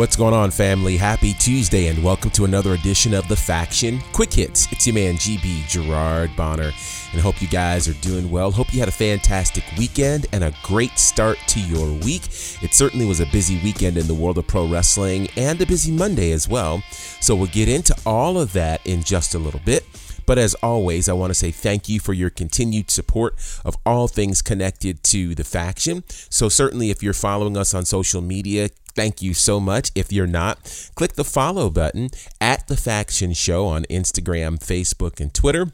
What's going on, family? Happy Tuesday, and welcome to another edition of The Faction Quick Hits. It's your man, GB Gerard Bonner, and hope you guys are doing well. Hope you had a fantastic weekend and a great start to your week. It certainly was a busy weekend in the world of pro wrestling and a busy Monday as well. So we'll get into all of that in just a little bit. But as always, I want to say thank you for your continued support of all things connected to the faction. So, certainly, if you're following us on social media, thank you so much. If you're not, click the follow button at the faction show on Instagram, Facebook, and Twitter.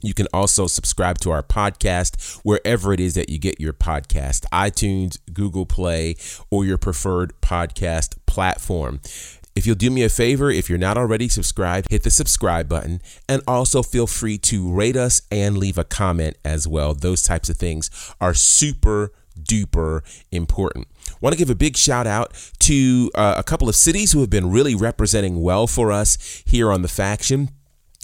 You can also subscribe to our podcast wherever it is that you get your podcast iTunes, Google Play, or your preferred podcast platform. If you'll do me a favor, if you're not already subscribed, hit the subscribe button and also feel free to rate us and leave a comment as well. Those types of things are super duper important. Want to give a big shout out to uh, a couple of cities who have been really representing well for us here on the faction.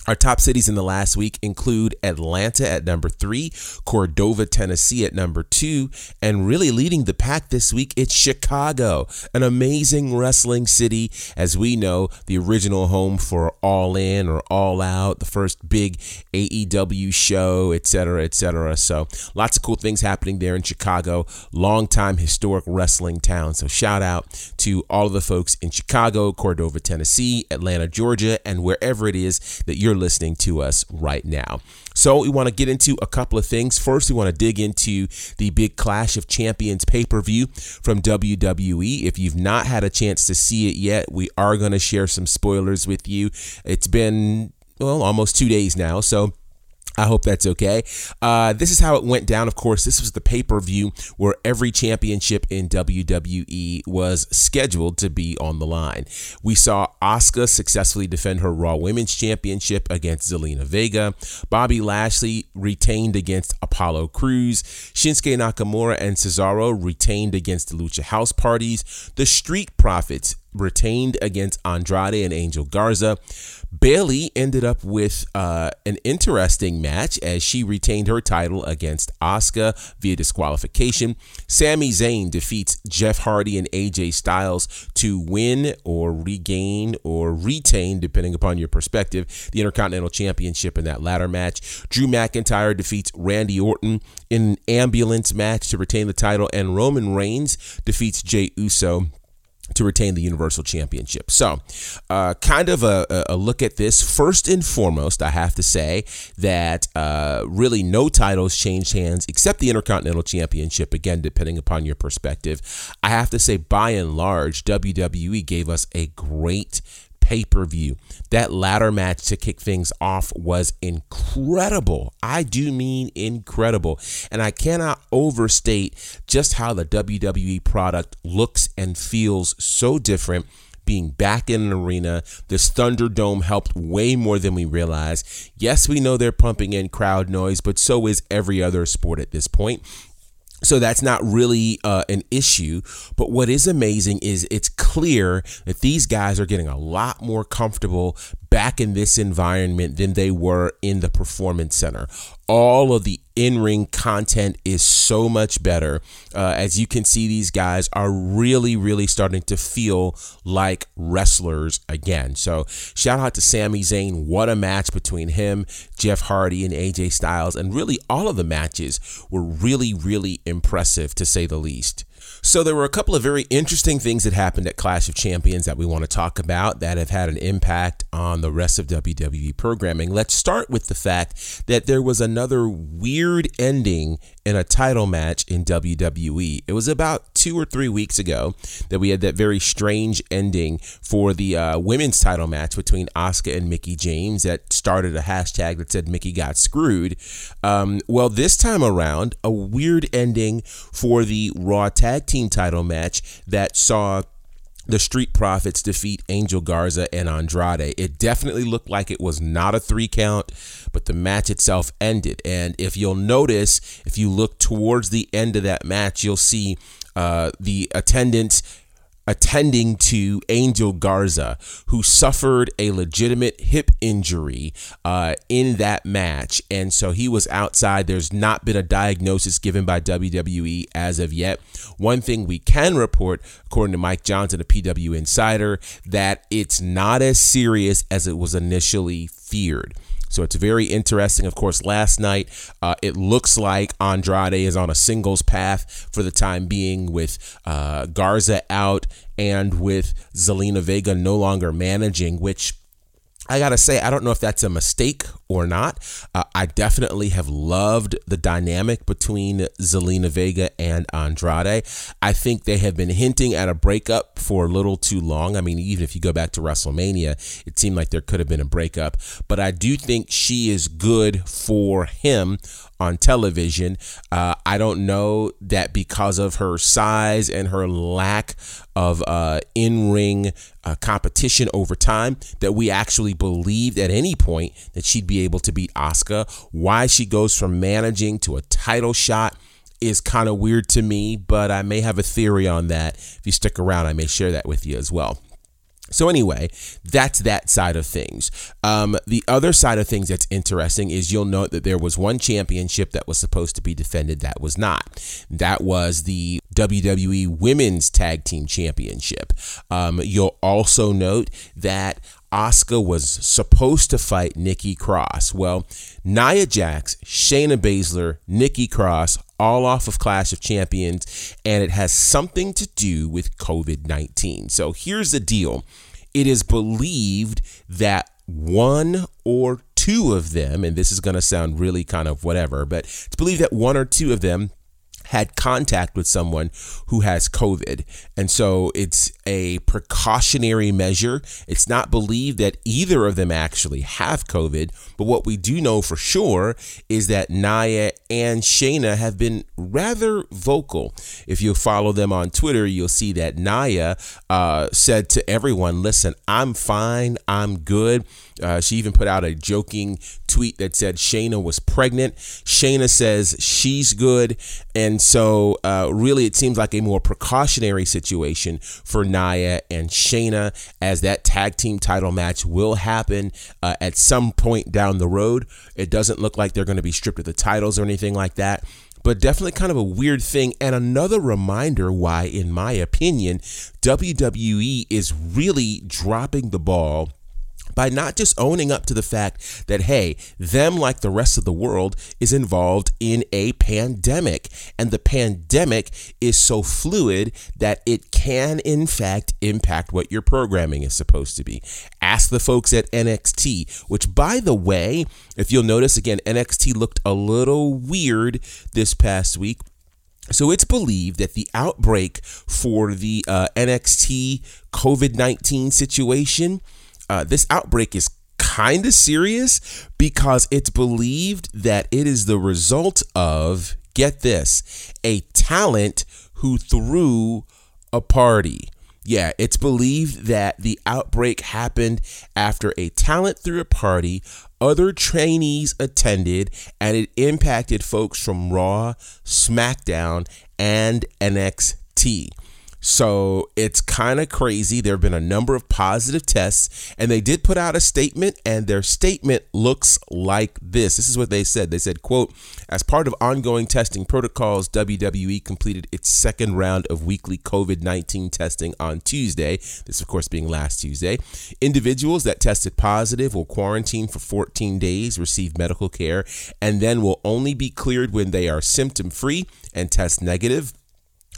Our top cities in the last week include Atlanta at number three, Cordova, Tennessee at number two, and really leading the pack this week, it's Chicago, an amazing wrestling city. As we know, the original home for All In or All Out, the first big AEW show, etc., etc. So lots of cool things happening there in Chicago, long-time historic wrestling town. So shout out to all of the folks in Chicago, Cordova, Tennessee, Atlanta, Georgia, and wherever it is that you're listening to us right now. So, we want to get into a couple of things. First, we want to dig into the big Clash of Champions pay per view from WWE. If you've not had a chance to see it yet, we are going to share some spoilers with you. It's been, well, almost two days now. So, I hope that's okay. Uh, this is how it went down. Of course, this was the pay per view where every championship in WWE was scheduled to be on the line. We saw Asuka successfully defend her Raw Women's Championship against Zelina Vega. Bobby Lashley retained against Apollo Crews. Shinsuke Nakamura and Cesaro retained against the Lucha House Parties. The Street Profits retained against Andrade and Angel Garza. Bayley ended up with uh, an interesting match as she retained her title against Asuka via disqualification. Sami Zayn defeats Jeff Hardy and AJ Styles to win or regain or retain, depending upon your perspective, the Intercontinental Championship in that ladder match. Drew McIntyre defeats Randy Orton in an ambulance match to retain the title, and Roman Reigns defeats Jey Uso to retain the Universal Championship. So, uh, kind of a, a, look at this. First and foremost, I have to say that uh, really no titles changed hands except the Intercontinental Championship, again, depending upon your perspective. I have to say, by and large, WWE gave us a great pay per view. That ladder match to kick things off was incredible. I do mean incredible. And I cannot overstate just how the WWE product looks and feels so different being back in an arena. This Thunderdome helped way more than we realized. Yes, we know they're pumping in crowd noise, but so is every other sport at this point. So that's not really uh, an issue. But what is amazing is it's clear that these guys are getting a lot more comfortable back in this environment than they were in the performance center. All of the in ring content is so much better. Uh, as you can see, these guys are really, really starting to feel like wrestlers again. So, shout out to Sami Zayn. What a match between him, Jeff Hardy, and AJ Styles. And really, all of the matches were really, really impressive to say the least. So there were a couple of very interesting things that happened at Clash of Champions that we want to talk about that have had an impact on the rest of WWE programming. Let's start with the fact that there was another weird ending in a title match in WWE. It was about two or three weeks ago that we had that very strange ending for the uh, women's title match between Asuka and Mickie James that started a hashtag that said Mickie got screwed. Um, well, this time around, a weird ending for the Raw Tag Team title match that saw the Street Profits defeat Angel Garza and Andrade. It definitely looked like it was not a three count, but the match itself ended. And if you'll notice, if you look towards the end of that match, you'll see uh, the attendants attending to Angel Garza, who suffered a legitimate hip injury uh, in that match. And so he was outside. There's not been a diagnosis given by WWE as of yet. One thing we can report, according to Mike Johnson, a PWInsider, that it's not as serious as it was initially feared. So it's very interesting. Of course, last night uh, it looks like Andrade is on a singles path for the time being, with uh, Garza out and with Zelina Vega no longer managing, which I gotta say, I don't know if that's a mistake or not. Uh, I definitely have loved the dynamic between Zelina Vega and Andrade. I think they have been hinting at a breakup for a little too long. I mean, even if you go back to WrestleMania, it seemed like there could have been a breakup. But I do think she is good for him on television. Uh, I don't know that because of her size and her lack of uh, in ring uh, competition over time, that we actually believed at any point that she'd be able to beat Asuka. Why she goes from managing to a title shot is kind of weird to me, but I may have a theory on that. If you stick around, I may share that with you as well. So anyway, that's that side of things. Um, the other side of things that's interesting is you'll note that there was one championship that was supposed to be defended that was not. That was the WWE Women's Tag Team Championship. Um, you'll also note that Asuka was supposed to fight Nikki Cross. Well, Nia Jax, Shayna Baszler, Nikki Cross, all off of Clash of Champions, and it has something to do with COVID 19. So here's the deal it is believed that one or two of them, and this is going to sound really kind of whatever, but it's believed that one or two of them had contact with someone who has COVID. And so it's a precautionary measure. It's not believed that either of them actually have COVID. But what we do know for sure is that Nia and Shayna have been rather vocal. If you follow them on Twitter, you'll see that Nia uh, said to everyone, Listen, I'm fine. I'm good. Uh, she even put out a joking tweet that said Shayna was pregnant. Shayna says she's good. And so, uh, really, it seems like a more precautionary situation for Nia and Shayna as that tag team title match will happen uh, at some point down the road. It doesn't look like they're going to be stripped of the titles or anything like that but definitely kind of a weird thing. And another reminder why, in my opinion, WWE is really dropping the ball by not just owning up to the fact that, hey, them, like the rest of the world, is involved in a pandemic. And the pandemic is so fluid that it can, in fact, impact what your programming is supposed to be. Ask the folks at NXT, which, by the way, if you'll notice again, NXT looked a little weird this past week. So it's believed that the outbreak for the uh, NXT COVID 19 situation uh, this outbreak is kind of serious because it's believed that it is the result of, get this, a talent who threw a party. Yeah, it's believed that the outbreak happened after a talent threw a party, other trainees attended, and it impacted folks from Raw, SmackDown, and NXT. So it's kind of crazy. There have been a number of positive tests, and they did put out a statement, and their statement looks like this. This is what they said. They said, quote, as part of ongoing testing protocols, WWE completed its second round of weekly COVID-19 testing on Tuesday. This, of course, being last Tuesday. Individuals that tested positive will quarantine for 14 days, receive medical care, and then will only be cleared when they are symptom-free and test negative.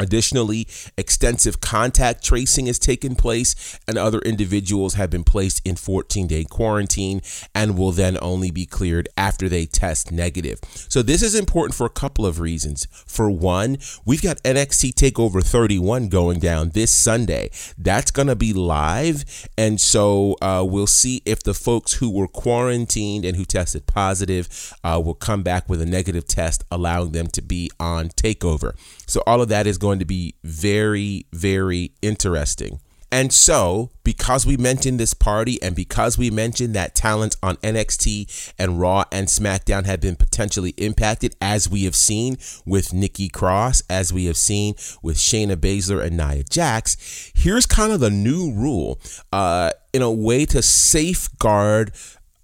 Additionally, extensive contact tracing has taken place, and other individuals have been placed in 14 day quarantine and will then only be cleared after they test negative. So, this is important for a couple of reasons. For one, we've got NXT TakeOver 31 going down this Sunday. That's going to be live, and so uh, we'll see if the folks who were quarantined and who tested positive uh, will come back with a negative test, allowing them to be on TakeOver. So, all of that is going to be very, very interesting. And so, because we mentioned this party and because we mentioned that talent on NXT and Raw and SmackDown have been potentially impacted, as we have seen with Nikki Cross, as we have seen with Shayna Baszler and Nia Jax, here's kind of the new rule uh, in a way to safeguard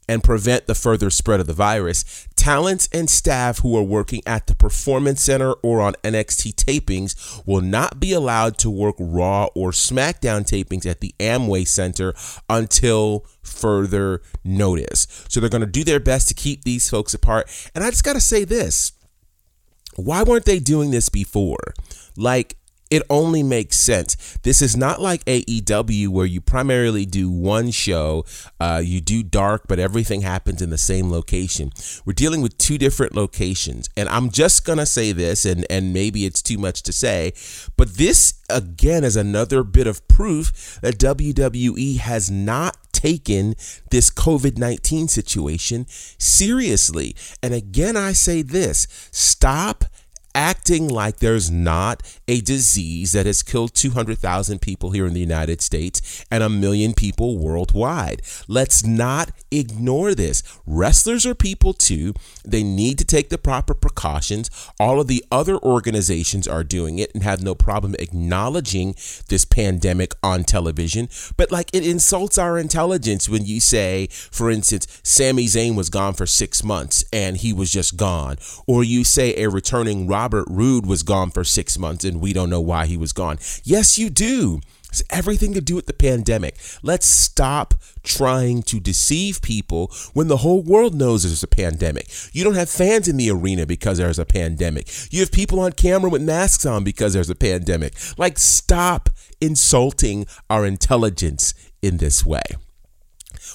and prevent the further spread of the virus, talents and staff who are working at the Performance Center or on NXT tapings will not be allowed to work Raw or SmackDown tapings at the Amway Center until further notice. So they're going to do their best to keep these folks apart. And I just got to say this why weren't they doing this before? Like, it only makes sense. This is not like AEW where you primarily do one show, uh, you do dark, but everything happens in the same location. We're dealing with two different locations, and I'm just gonna say this, and and maybe it's too much to say, but this again is another bit of proof that WWE has not taken this COVID 19 situation seriously. And again, I say this stop acting like there's not a disease that has killed 200,000 people here in the United States and a million people worldwide. Let's not ignore this. Wrestlers are people too. They need to take the proper precautions. All of the other organizations are doing it and have no problem acknowledging this pandemic on television. But like it insults our intelligence when you say, for instance, Sami Zayn was gone for six months and he was just gone. Or you say a returning Rob Robert Roode was gone for six months and we don't know why he was gone. Yes, you do. It's everything to do with the pandemic. Let's stop trying to deceive people when the whole world knows there's a pandemic. You don't have fans in the arena because there's a pandemic. You have people on camera with masks on because there's a pandemic. Like, stop insulting our intelligence in this way.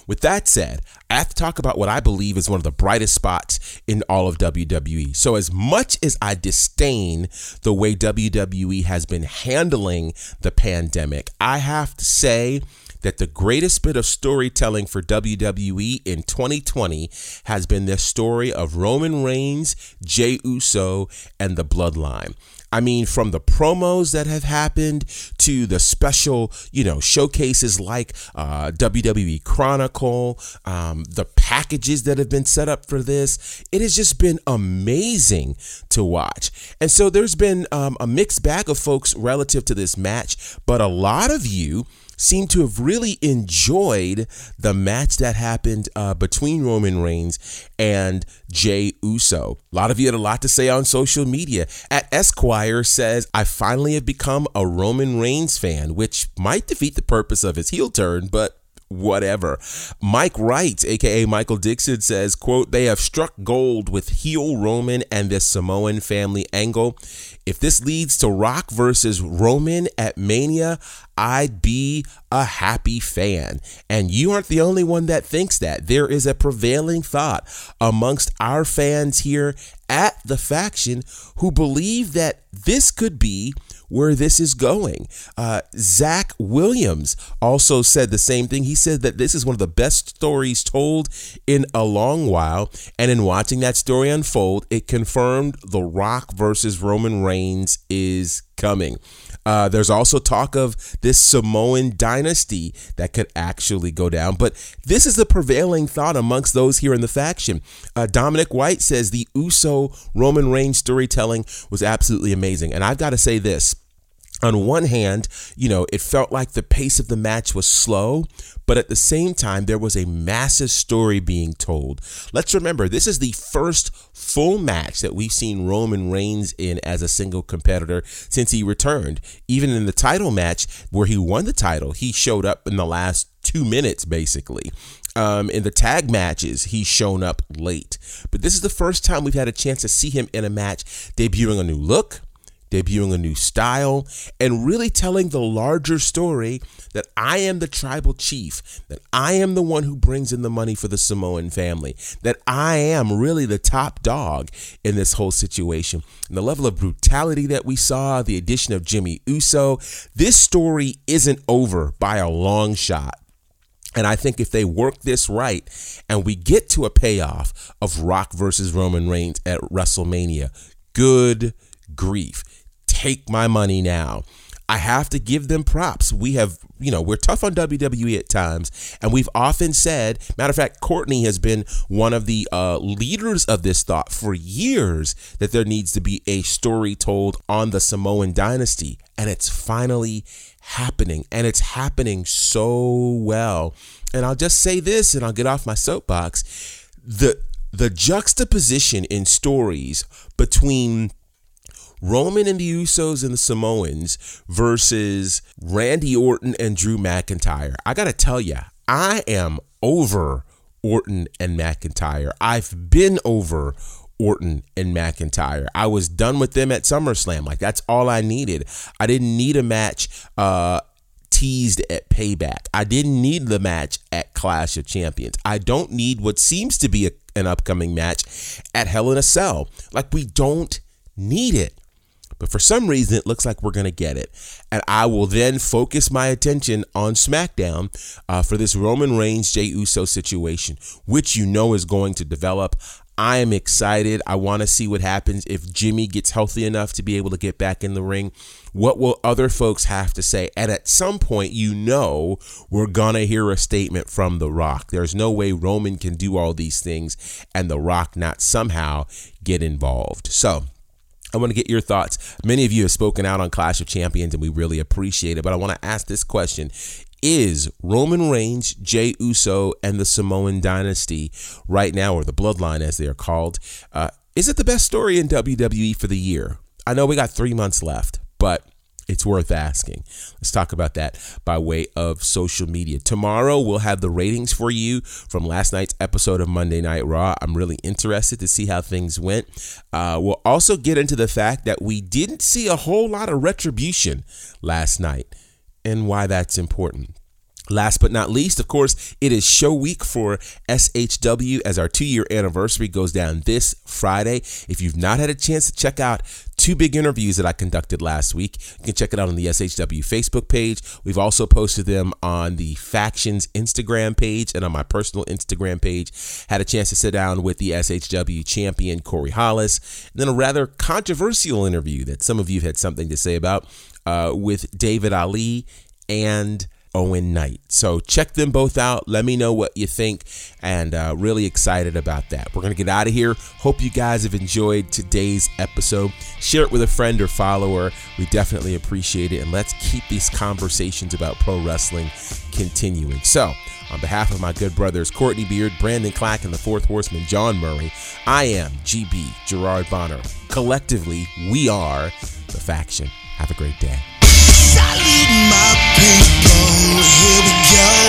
With that said, I have to talk about what I believe is one of the brightest spots in all of WWE. So, as much as I disdain the way WWE has been handling the pandemic, I have to say that the greatest bit of storytelling for WWE in 2020 has been the story of Roman Reigns, Jey Uso, and the Bloodline. I mean, from the promos that have happened to the special, you know, showcases like uh, WWE Chronicle, um, the packages that have been set up for this, it has just been amazing to watch. And so there's been um, a mixed bag of folks relative to this match, but a lot of you seem to have really enjoyed the match that happened uh, between Roman Reigns and Jey Uso. A lot of you had a lot to say on social media. At Esquire says, I finally have become a Roman Reigns fan, which might defeat the purpose of his heel turn, but whatever. Mike Wright, aka Michael Dixon, says, quote, they have struck gold with heel Roman and the Samoan family angle. If this leads to Rock versus Roman at Mania, I'd be a happy fan. And you aren't the only one that thinks that. There is a prevailing thought amongst our fans here at the faction who believe that this could be where this is going. Uh, Zach Williams also said the same thing. He said that this is one of the best stories told in a long while. And in watching that story unfold, it confirmed The Rock versus Roman Reigns is coming. Uh, there's also talk of this Samoan dynasty that could actually go down. But this is the prevailing thought amongst those here in the faction. Uh, Dominic White says the Uso Roman Reigns storytelling was absolutely amazing. And I've got to say this on one hand, you know, it felt like the pace of the match was slow, but at the same time, there was a massive story being told. Let's remember, this is the first full match that we've seen Roman Reigns in as a single competitor since he returned. Even in the title match where he won the title, he showed up in the last two minutes, basically. Um, in the tag matches, he's shown up late. But this is the first time we've had a chance to see him in a match debuting a new look debuting a new style, and really telling the larger story that I am the tribal chief, that I am the one who brings in the money for the Samoan family, that I am really the top dog in this whole situation. And the level of brutality that we saw, the addition of Jimmy Uso, this story isn't over by a long shot. And I think if they work this right and we get to a payoff of Rock versus Roman Reigns at WrestleMania, good grief take my money now. I have to give them props. We have, you know, we're tough on WWE at times, and we've often said, matter of fact, Courtney has been one of the uh, leaders of this thought for years that there needs to be a story told on the Samoan dynasty, and it's finally happening, and it's happening so well. And I'll just say this, and I'll get off my soapbox: the the juxtaposition in stories between Roman and the Usos and the Samoans versus Randy Orton and Drew McIntyre. I got to tell you, I am over Orton and McIntyre. I've been over Orton and McIntyre. I was done with them at SummerSlam. Like that's all I needed. I didn't need a match uh teased at Payback. I didn't need the match at Clash of Champions. I don't need what seems to be a, an upcoming match at Hell in a Cell. Like we don't need it. But for some reason, it looks like we're going to get it. And I will then focus my attention on SmackDown uh, for this Roman Reigns Jey Uso situation, which you know is going to develop. I am excited. I want to see what happens if Jimmy gets healthy enough to be able to get back in the ring. What will other folks have to say? And at some point, you know, we're going to hear a statement from The Rock. There's no way Roman can do all these things and The Rock not somehow get involved. So, I want to get your thoughts. Many of you have spoken out on Clash of Champions, and we really appreciate it. But I want to ask this question Is Roman Reigns, Jey Uso, and the Samoan Dynasty right now, or the Bloodline as they are called, uh, is it the best story in WWE for the year? I know we got three months left, but it's worth asking. Let's talk about that by way of social media. Tomorrow, we'll have the ratings for you from last night's episode of Monday Night Raw. I'm really interested to see how things went. Uh, we'll also get into the fact that we didn't see a whole lot of retribution last night and why that's important. Last but not least, of course, it is show week for SHW as our two year anniversary goes down this Friday. If you've not had a chance to check out two big interviews that I conducted last week, you can check it out on the SHW Facebook page. We've also posted them on the Factions Instagram page and on my personal Instagram page. Had a chance to sit down with the SHW champion, Corey Hollis, and then a rather controversial interview that some of you had something to say about uh, with David Ali and Owen Knight. So check them both out. Let me know what you think, and uh, really excited about that. We're gonna get out of here. Hope you guys have enjoyed today's episode. Share it with a friend or follower. We definitely appreciate it, and let's keep these conversations about pro wrestling continuing. So. On behalf of my good brothers Courtney Beard, Brandon Clack, and the fourth horseman John Murray, I am GB Gerard Bonner. Collectively, we are the faction. Have a great day here we go.